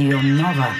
Radio Nova.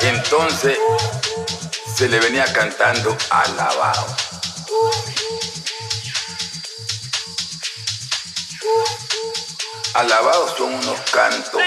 Entonces se le venía cantando alabado. Alabados son unos cantos.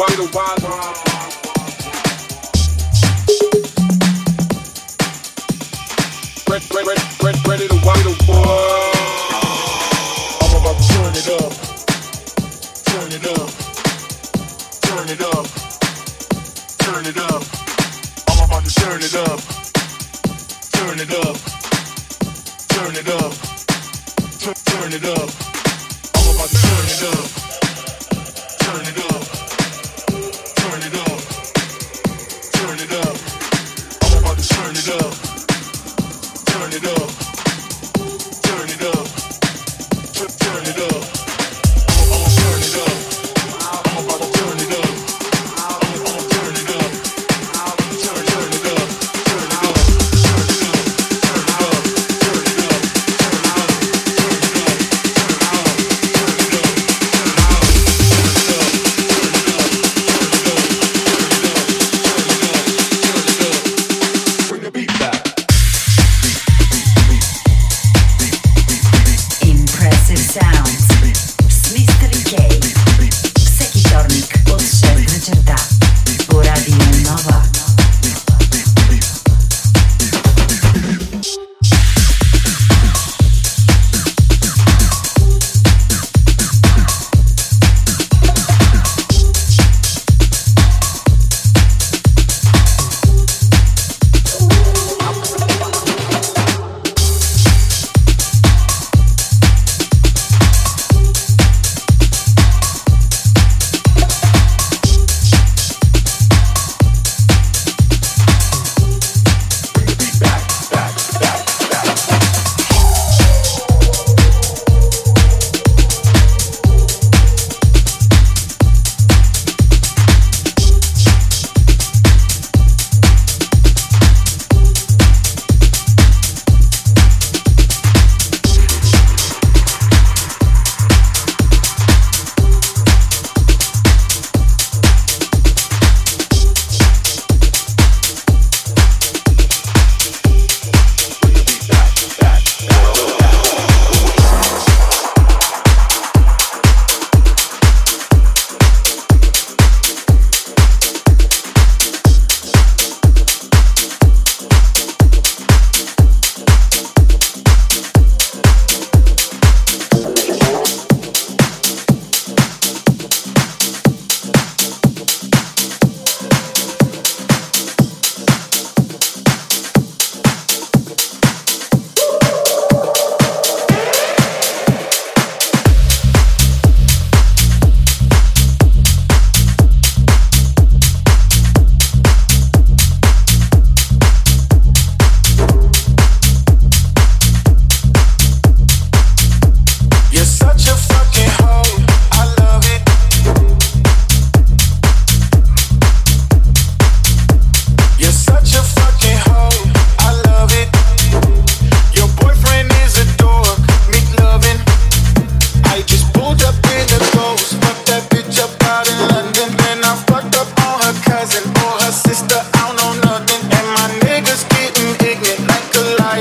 while, a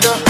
rider.